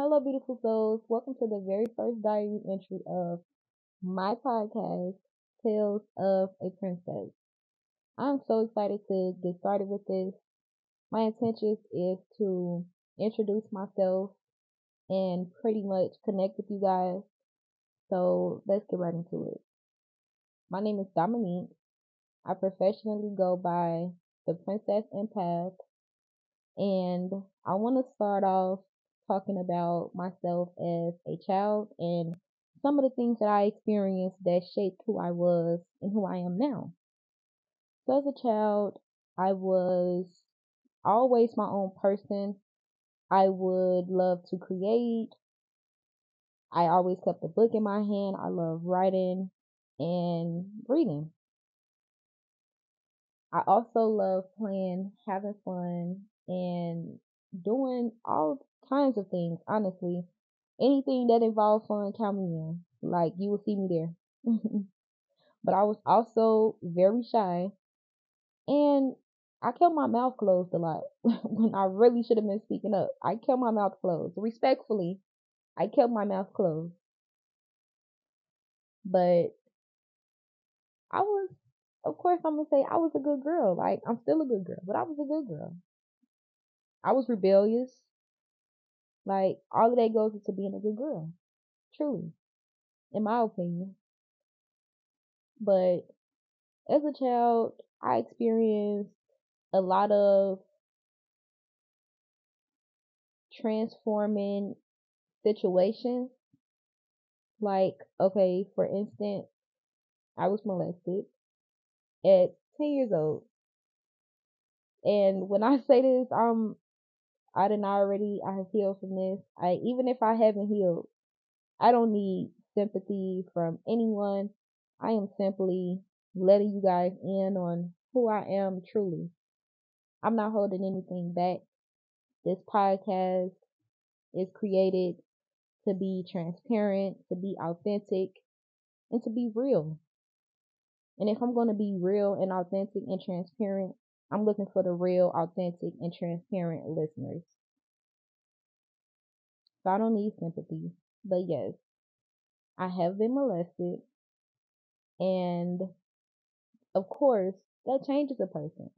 Hello, beautiful souls. Welcome to the very first diary entry of my podcast, Tales of a Princess. I'm so excited to get started with this. My intention is to introduce myself and pretty much connect with you guys. So let's get right into it. My name is Dominique. I professionally go by the Princess Empath, and I want to start off talking about myself as a child and some of the things that I experienced that shaped who I was and who I am now. So, as a child, I was always my own person. I would love to create. I always kept a book in my hand. I love writing and reading. I also love playing, having fun, and doing all kinds of things, honestly. Anything that involves fun, count me in. Like, you will see me there. but I was also very shy, and I kept my mouth closed a lot when I really should have been speaking up. I kept my mouth closed. Respectfully, I kept my mouth closed. But I was of course I'm gonna say I was a good girl. Like I'm still a good girl, but I was a good girl. I was rebellious. Like all of that goes into being a good girl. Truly. In my opinion. But as a child, I experienced a lot of transforming situations. Like, okay, for instance, I was molested at 10 years old. And when I say this, I'm I didn't already I have healed from this. I even if I haven't healed, I don't need sympathy from anyone. I am simply letting you guys in on who I am truly. I'm not holding anything back. This podcast is created to be transparent, to be authentic, and to be real. And if I'm going to be real and authentic and transparent, I'm looking for the real, authentic, and transparent listeners. So I don't need sympathy. But yes, I have been molested. And of course, that changes a person.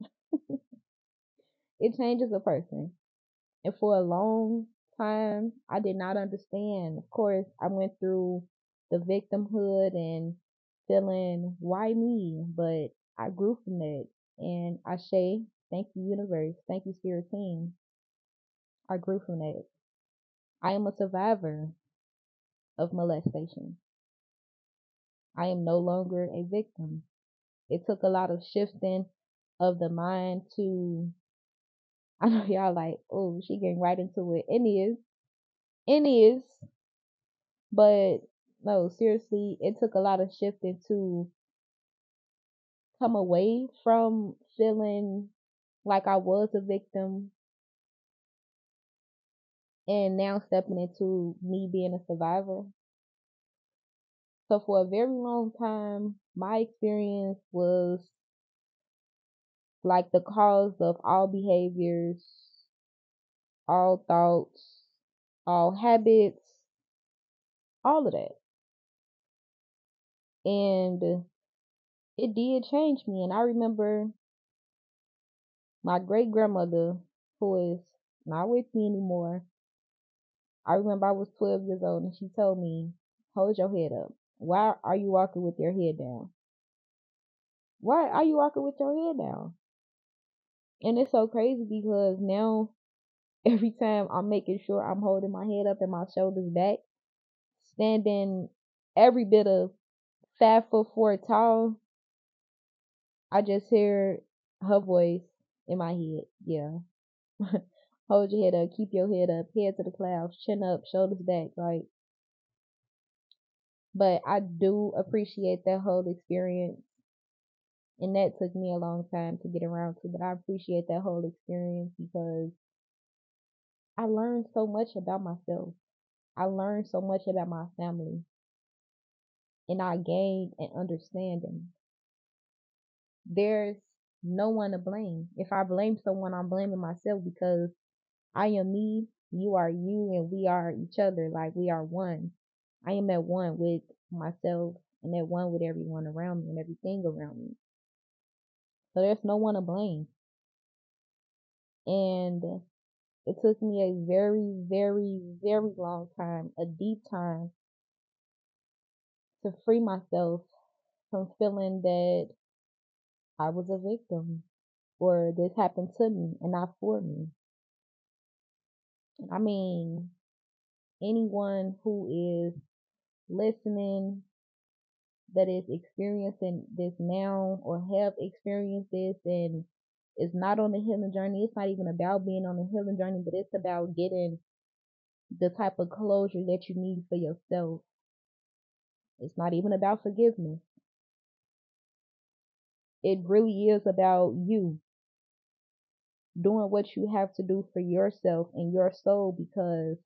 it changes a person. And for a long time, I did not understand. Of course, I went through the victimhood and feeling, why me? But I grew from that. And Ashe, thank you, universe. Thank you, spirit team. I grew from that. I am a survivor of molestation. I am no longer a victim. It took a lot of shifting of the mind to I know y'all like, oh, she getting right into it. It is. It is. But no, seriously, it took a lot of shifting to come away from feeling like I was a victim and now stepping into me being a survivor. So for a very long time, my experience was like the cause of all behaviors, all thoughts, all habits, all of that. And it did change me. And I remember my great grandmother, who is not with me anymore. I remember I was 12 years old and she told me, Hold your head up. Why are you walking with your head down? Why are you walking with your head down? And it's so crazy because now every time I'm making sure I'm holding my head up and my shoulders back, standing every bit of five foot four tall, I just hear her voice in my head. Yeah. Hold your head up, keep your head up, head to the clouds, chin up, shoulders back, right? But I do appreciate that whole experience. And that took me a long time to get around to, but I appreciate that whole experience because I learned so much about myself. I learned so much about my family. And I gained an understanding. There's no one to blame. If I blame someone, I'm blaming myself because I am me You are you and we are each other. Like we are one. I am at one with myself and at one with everyone around me and everything around me. So there's no one to blame. And it took me a very, very, very long time, a deep time to free myself from feeling that I was a victim or this happened to me and not for me. I mean, anyone who is listening that is experiencing this now or have experienced this and is not on the healing journey, it's not even about being on the healing journey, but it's about getting the type of closure that you need for yourself. It's not even about forgiveness. It really is about you doing what you have to do for yourself and your soul because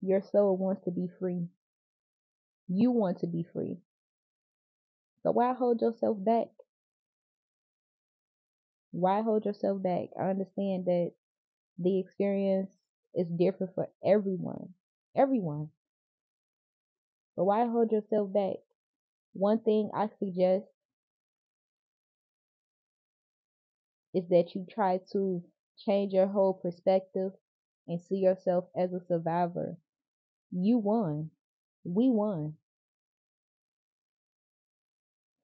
your soul wants to be free. You want to be free. So why hold yourself back? Why hold yourself back? I understand that the experience is different for everyone. Everyone. But why hold yourself back? One thing I suggest is that you try to change your whole perspective and see yourself as a survivor. You won. We won.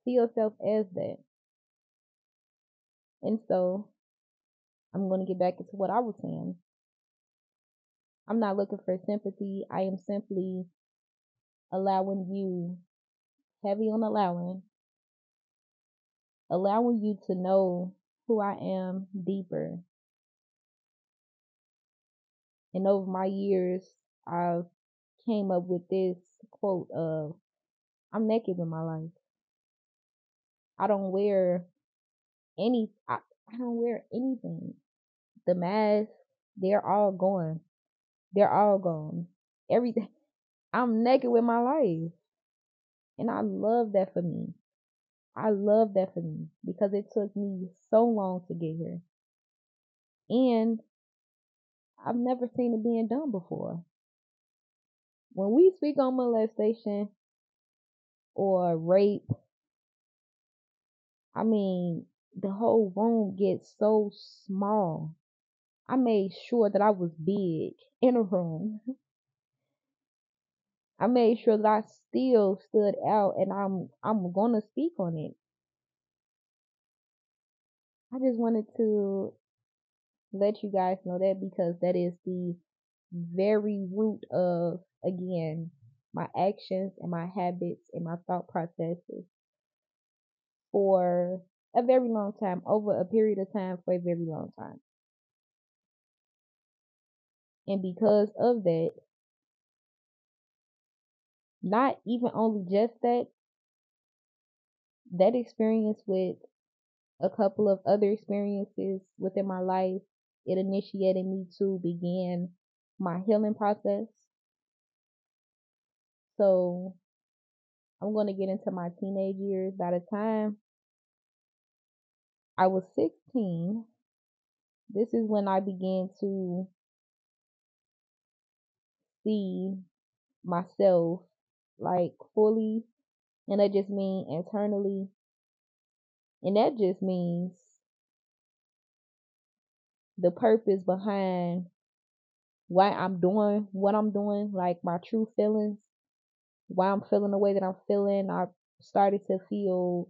See yourself as that. And so I'm going to get back into what I was saying. I'm not looking for sympathy. I am simply allowing you, heavy on allowing, allowing you to know who I am deeper. And over my years, I've came up with this quote of, I'm naked in my life. I don't wear any, I, I don't wear anything. The masks, they're all gone. They're all gone. Everything. I'm naked with my life. And I love that for me. I love that for me because it took me so long to get here. And I've never seen it being done before. When we speak on molestation or rape, I mean, the whole room gets so small. I made sure that I was big in a room. I made sure that I still stood out and I'm I'm gonna speak on it. I just wanted to let you guys know that because that is the very root of again my actions and my habits and my thought processes for a very long time, over a period of time for a very long time. And because of that, not even only just that, that experience with a couple of other experiences within my life, it initiated me to begin my healing process. So I'm going to get into my teenage years. By the time I was 16, this is when I began to see myself like fully, and that just means internally, and that just means the purpose behind why I'm doing what I'm doing, like my true feelings, why I'm feeling the way that I'm feeling. I started to feel,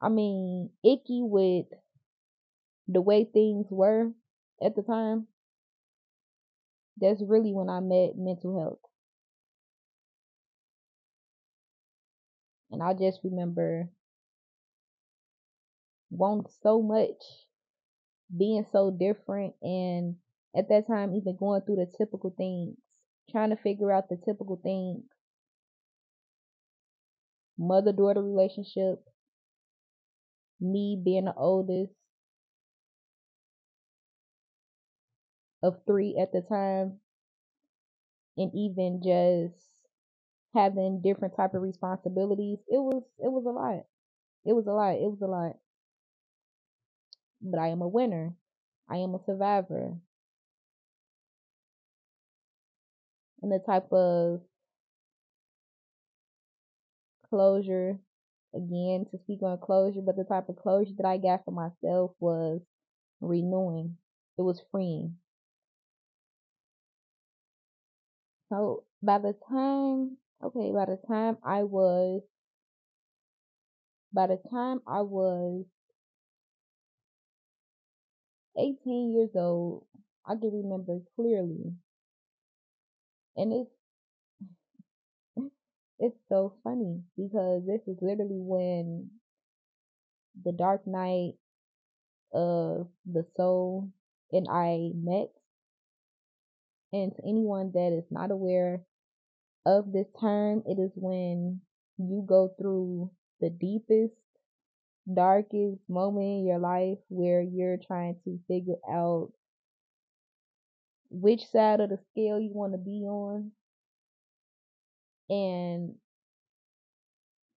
I mean, icky with the way things were at the time. That's really when I met mental health. And I just remember wanting so much, being so different, and at that time, even going through the typical things, trying to figure out the typical things mother daughter relationship, me being the oldest of three at the time, and even just having different type of responsibilities. It was it was a lot. It was a lot. It was a lot. But I am a winner. I am a survivor. and the type of closure again to speak on closure, but the type of closure that I got for myself was renewing. It was freeing. So by the time okay, by the time I was by the time I was 18 years old, I can remember clearly. And it's it's so funny because this is literally when the dark night of the soul and I met. And to anyone that is not aware of this term, it is when you go through the deepest, darkest moment in your life where you're trying to figure out which side of the scale you want to be on and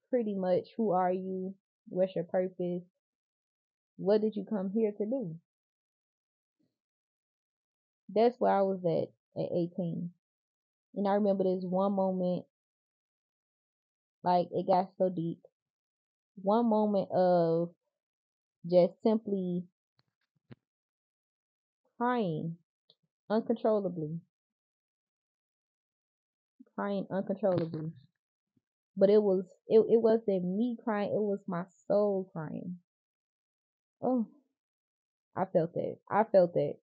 pretty much who are you, what's your purpose, what did you come here to do? That's where I was at at 18. And I remember this one moment, like it got so deep. One moment of just simply crying uncontrollably. Crying uncontrollably. But it was it, it wasn't me crying, it was my soul crying. Oh, I felt that. I felt that.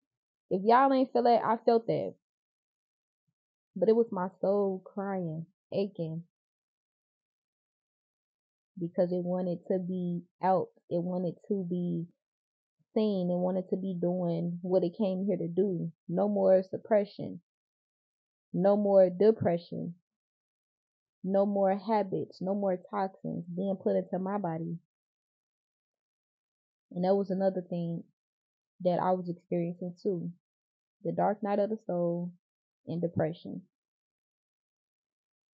If y'all ain't feel that, I felt that. But it was my soul crying, aching. Because it wanted to be out. It wanted to be seen. It wanted to be doing what it came here to do. No more suppression. No more depression. No more habits. No more toxins being put into my body. And that was another thing that I was experiencing too. The dark night of the soul and depression.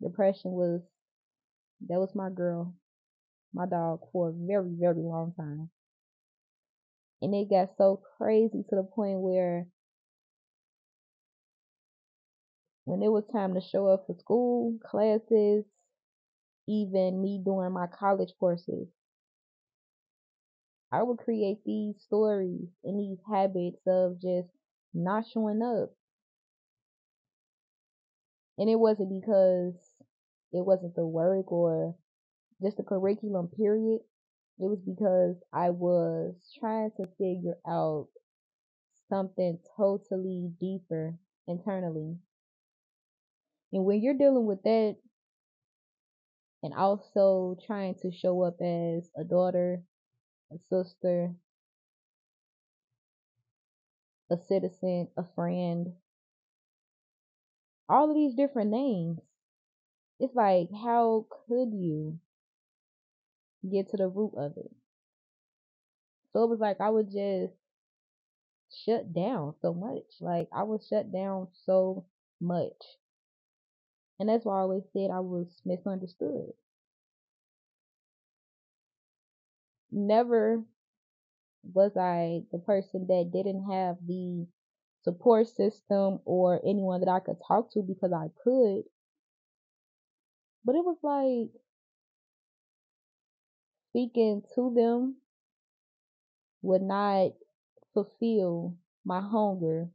Depression was, that was my girl, my dog for a very, very long time. And it got so crazy to the point where when it was time to show up for school, classes, even me doing my college courses, I would create these stories and these habits of just not showing up. And it wasn't because it wasn't the work or just the curriculum period. It was because I was trying to figure out something totally deeper internally. And when you're dealing with that and also trying to show up as a daughter, a sister, a citizen, a friend, all of these different names, it's like, how could you get to the root of it? So it was like I was just shut down so much. Like I was shut down so much. And that's why I always said I was misunderstood. Never was I the person that didn't have the support system or anyone that I could talk to because I could. But it was like speaking to them would not fulfill my hunger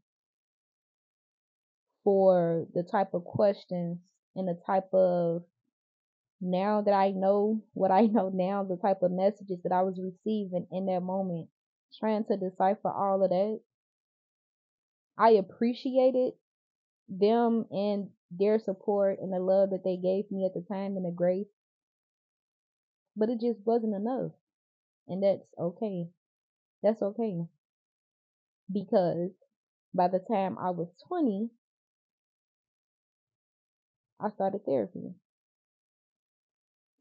for the type of questions and the type of now that I know what I know now, the type of messages that I was receiving in that moment, trying to decipher all of that. I appreciated them and their support and the love that they gave me at the time and the grace. But it just wasn't enough. And that's okay. That's okay. Because by the time I was 20, I started therapy.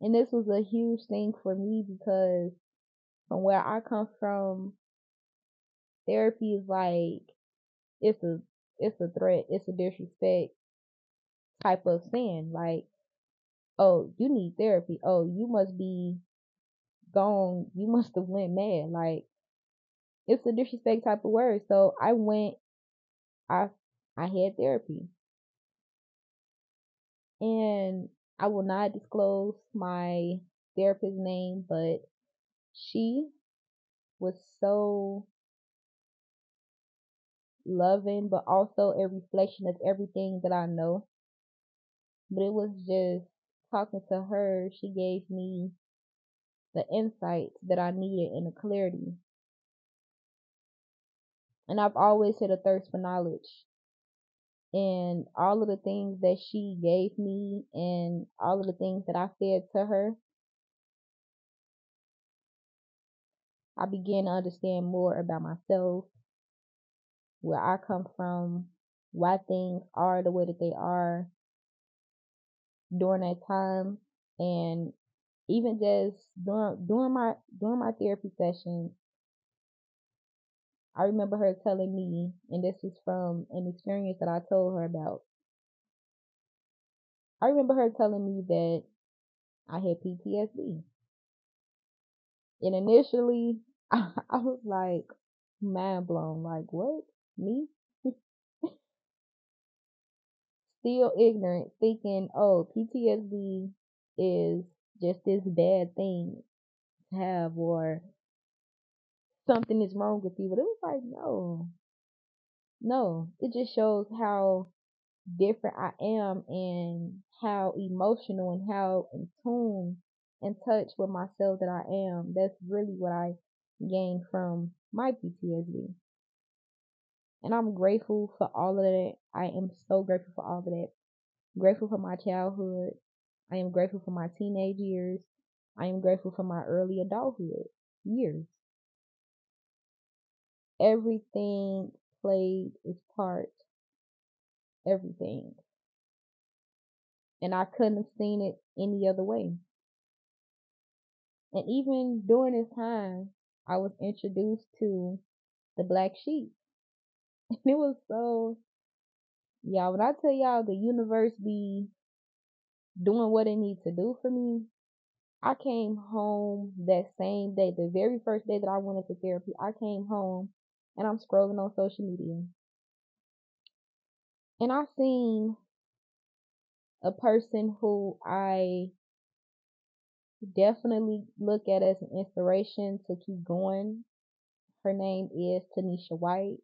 And this was a huge thing for me because from where I come from, therapy is like it's a it's a threat, it's a disrespect type of sin. Like, oh, you need therapy. Oh, you must be gone. You must have went mad. Like, it's a disrespect type of word. So I went. I I had therapy. and I will not disclose my therapist's name, but she was so loving, but also a reflection of everything that I know. But it was just talking to her, she gave me the insights that I needed and the clarity. And I've always had a thirst for knowledge. And all of the things that she gave me and all of the things that I said to her, I began to understand more about myself, where I come from, why things are the way that they are during that time. And even just during during my during my therapy sessions, I remember her telling me, and this was from an experience that I told her about. I remember her telling me that I had PTSD. And initially, I, I was like mind blown. Like, what? Me? Still ignorant, thinking, oh, PTSD is just this bad thing to have, or something is wrong with you. But it was like, no, no. It just shows how different I am and how emotional and how in tune and touch with myself that I am. That's really what I gained from my PTSD. And I'm grateful for all of that. I am so grateful for all of that. I'm grateful for my childhood. I am grateful for my teenage years. I am grateful for my early adulthood years. Everything played its part. Everything. And I couldn't have seen it any other way. And even during this time, I was introduced to the black sheep. And it was so, y'all, when I tell y'all the universe be doing what it needs to do for me, I came home that same day, the very first day that I went into therapy, I came home and I'm scrolling on social media. And I seen a person who I definitely look at as an inspiration to keep going. Her name is Tanisha White.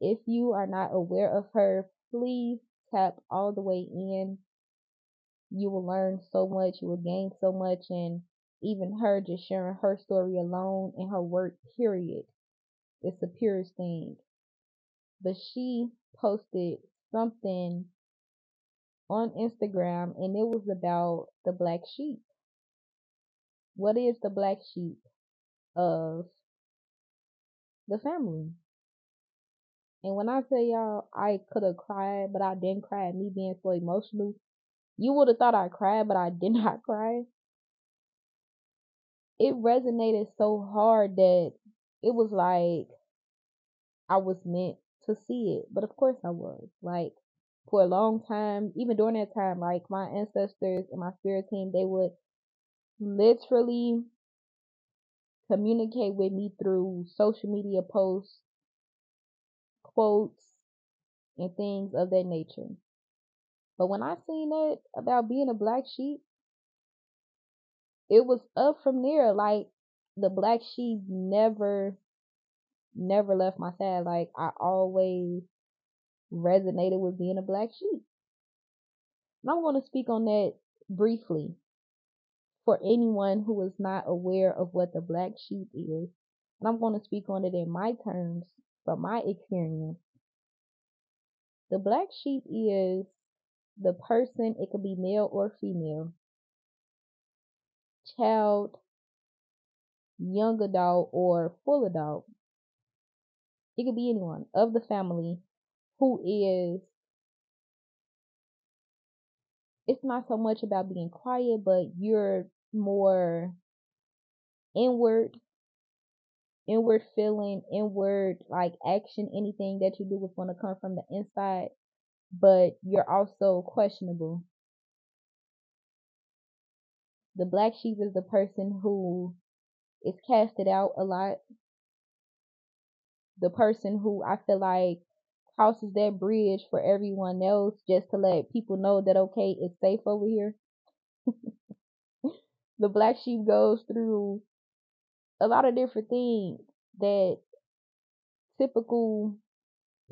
If you are not aware of her, please tap all the way in. You will learn so much, you will gain so much, and even her just sharing her story alone and her work, period, it's the purest thing. But she posted something on Instagram and it was about the black sheep. What is the black sheep of the family? And when I tell y'all I could have cried, but I didn't cry, at me being so emotional, you would have thought I cried, but I did not cry. It resonated so hard that it was like I was meant to see it. But of course I was. Like for a long time, even during that time, like my ancestors and my spirit team, they would literally communicate with me through social media posts, quotes, and things of that nature. But when I seen that about being a black sheep, it was up from there. Like the black sheep never, never left my side. Like I always resonated with being a black sheep. And I'm going to speak on that briefly for anyone who is not aware of what the black sheep is. And I'm going to speak on it in my terms from my experience. The black sheep is the person, it could be male or female, child, young adult, or full adult. It could be anyone of the family who is it's not so much about being quiet, but you're more inward, inward feeling, inward like action, anything that you do is going to come from the inside, but you're also questionable. The black sheep is the person who is casted out a lot. The person who I feel like crosses that bridge for everyone else just to let people know that okay, it's safe over here. the black sheep goes through a lot of different things that typical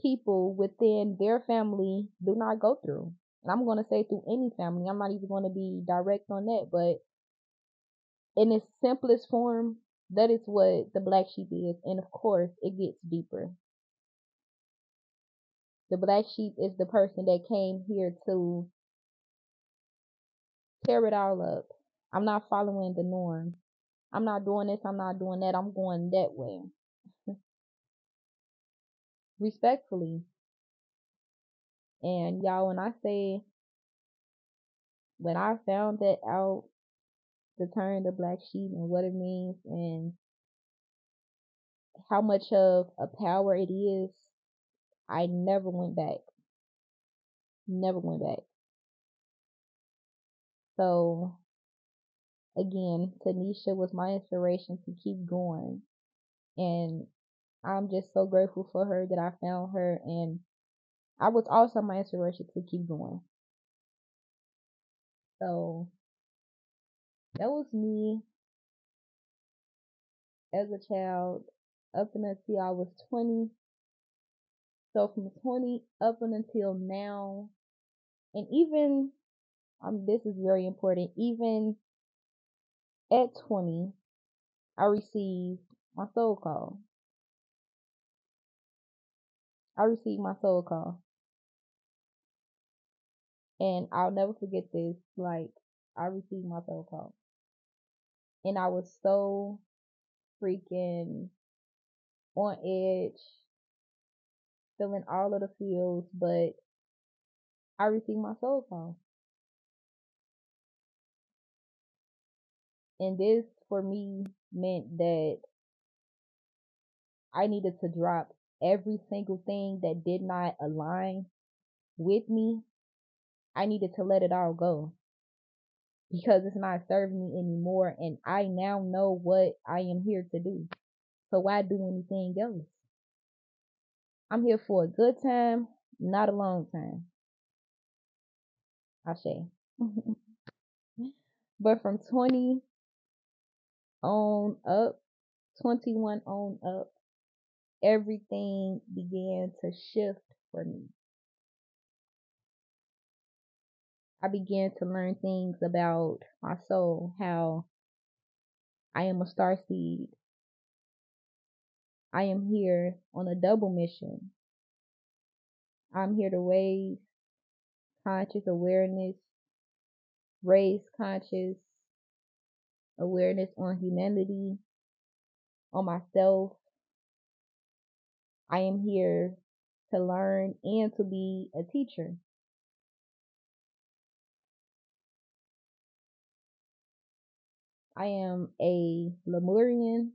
people within their family do not go through. And I'm going to say through any family. I'm not even going to be direct on that, but in its simplest form, that is what the black sheep is. And of course, it gets deeper. The black sheep is the person that came here to tear it all up. I'm not following the norm. I'm not doing this, I'm not doing that, I'm going that way. Respectfully. And y'all, when I say, when I found that out, the term the black sheep and what it means and how much of a power it is, I never went back. Never went back. So, again, Tanisha was my inspiration to keep going. And I'm just so grateful for her that I found her. And I was also my inspiration to keep going. So, that was me as a child up until I was 20. So from 20 up until now, and even um, this is very important. Even at 20, I received my soul call. I received my soul call. And I'll never forget this. Like, I received my soul call. And I was so freaking on edge, feeling all of the feels, but I received my soul call. And this for me meant that I needed to drop every single thing that did not align with me. I needed to let it all go because it's not serving me anymore. And I now know what I am here to do. So why do anything else? I'm here for a good time, not a long time. I say. but from 20 on up, 21 on up, everything began to shift for me. I began to learn things about my soul, how I am a star seed. I am here on a double mission. I'm here to raise conscious awareness, raise conscious awareness on humanity, on myself. I am here to learn and to be a teacher. I am a Lemurian.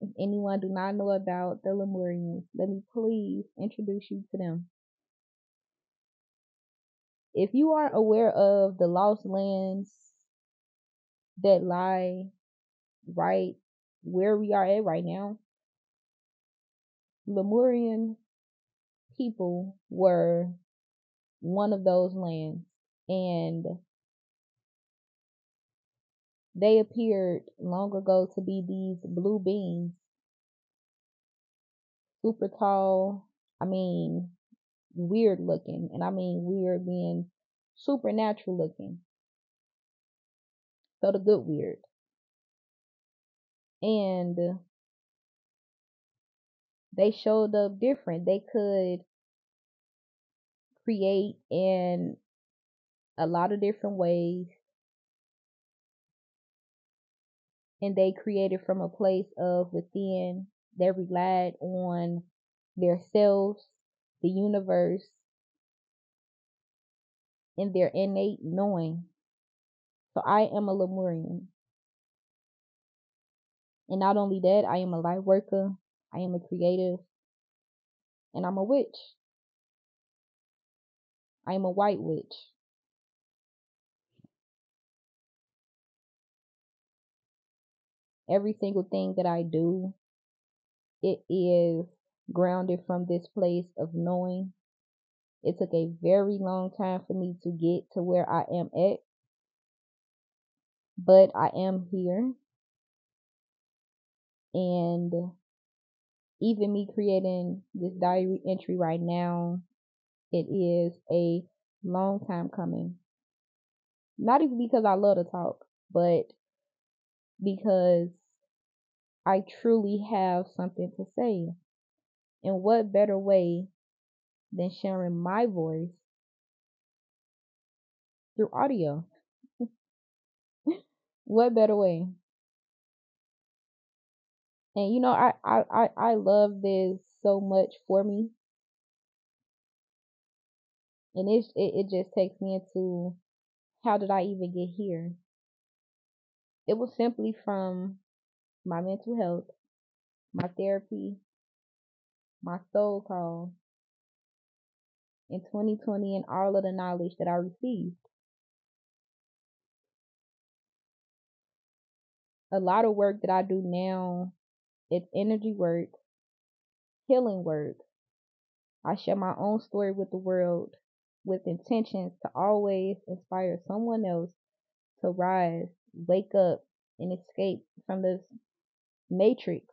If anyone do not know about the Lemurians, let me please introduce you to them. If you are aware of the lost lands that lie right where we are at right now, Lemurian people were one of those lands and they appeared long ago to be these blue beings. Super tall i mean weird looking and i mean weird being supernatural looking so the good weird. And they showed up different. They could create in a lot of different ways. And they created from a place of within. They relied on their selves, the universe, and their innate knowing. So I am a Lemurian. And not only that, I am a light worker, I am a creative, and I'm a witch. I am a white witch. Every single thing that I do, it is grounded from this place of knowing. It took a very long time for me to get to where I am at, but I am here. And even me creating this diary entry right now, it is a long time coming. Not even because I love to talk, but because I truly have something to say. And what better way than sharing my voice through audio? What better way? And you know, I, I, I, I love this so much for me. And it, it, it just takes me into how did I even get here? It was simply from my mental health, my therapy, my soul call in 2020, and all of the knowledge that I received. A lot of work that I do now, it's energy work, healing work. I share my own story with the world with intentions to always inspire someone else to rise, wake up, and escape from this matrix.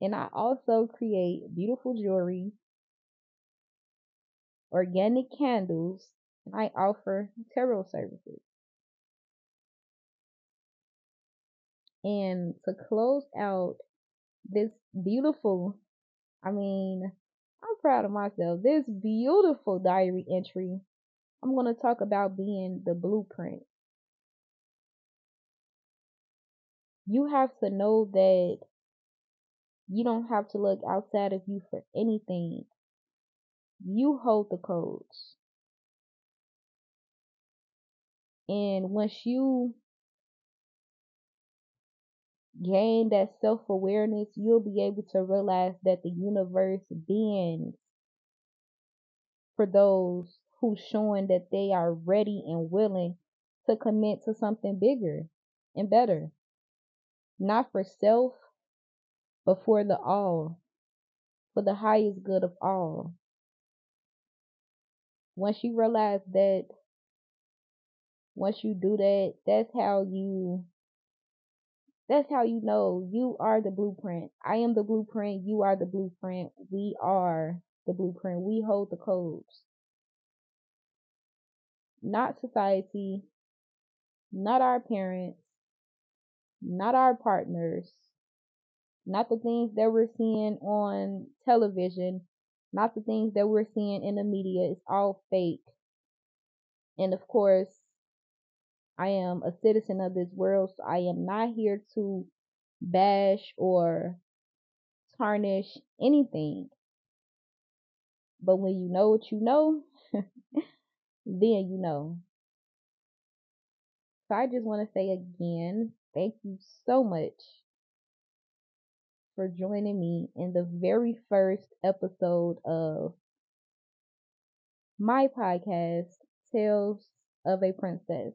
And I also create beautiful jewelry, organic candles, and I offer tarot services. And to close out this beautiful, I mean, I'm proud of myself, this beautiful diary entry, I'm going to talk about being the blueprint. You have to know that you don't have to look outside of you for anything. You hold the codes. And once you gain that self awareness, you'll be able to realize that the universe bends for those who's showing that they are ready and willing to commit to something bigger and better. Not for self, but for the all, for the highest good of all. Once you realize that, once you do that, that's how you that's how you know you are the blueprint. I am the blueprint. You are the blueprint. We are the blueprint. We hold the codes. Not society, not our parents, not our partners, not the things that we're seeing on television, not the things that we're seeing in the media. It's all fake. And of course, I am a citizen of this world, so I am not here to bash or tarnish anything. But when you know what you know, then you know. So I just want to say again, thank you so much for joining me in the very first episode of my podcast, Tales of a Princess.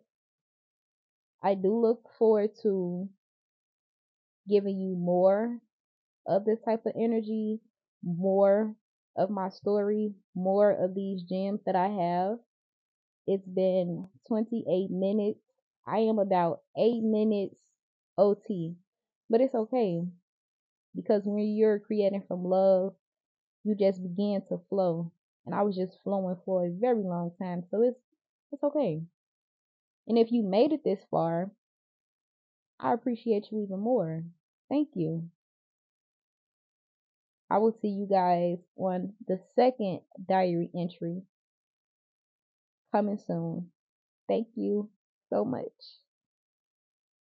I do look forward to giving you more of this type of energy, more of my story, more of these gems that I have. It's been 28 minutes. I am about 8 minutes OT, but it's okay because when you're creating from love, you just begin to flow. And I was just flowing for a very long time, so it's it's okay. And if you made it this far, I appreciate you even more. Thank you. I will see you guys on the second diary entry coming soon. Thank you so much.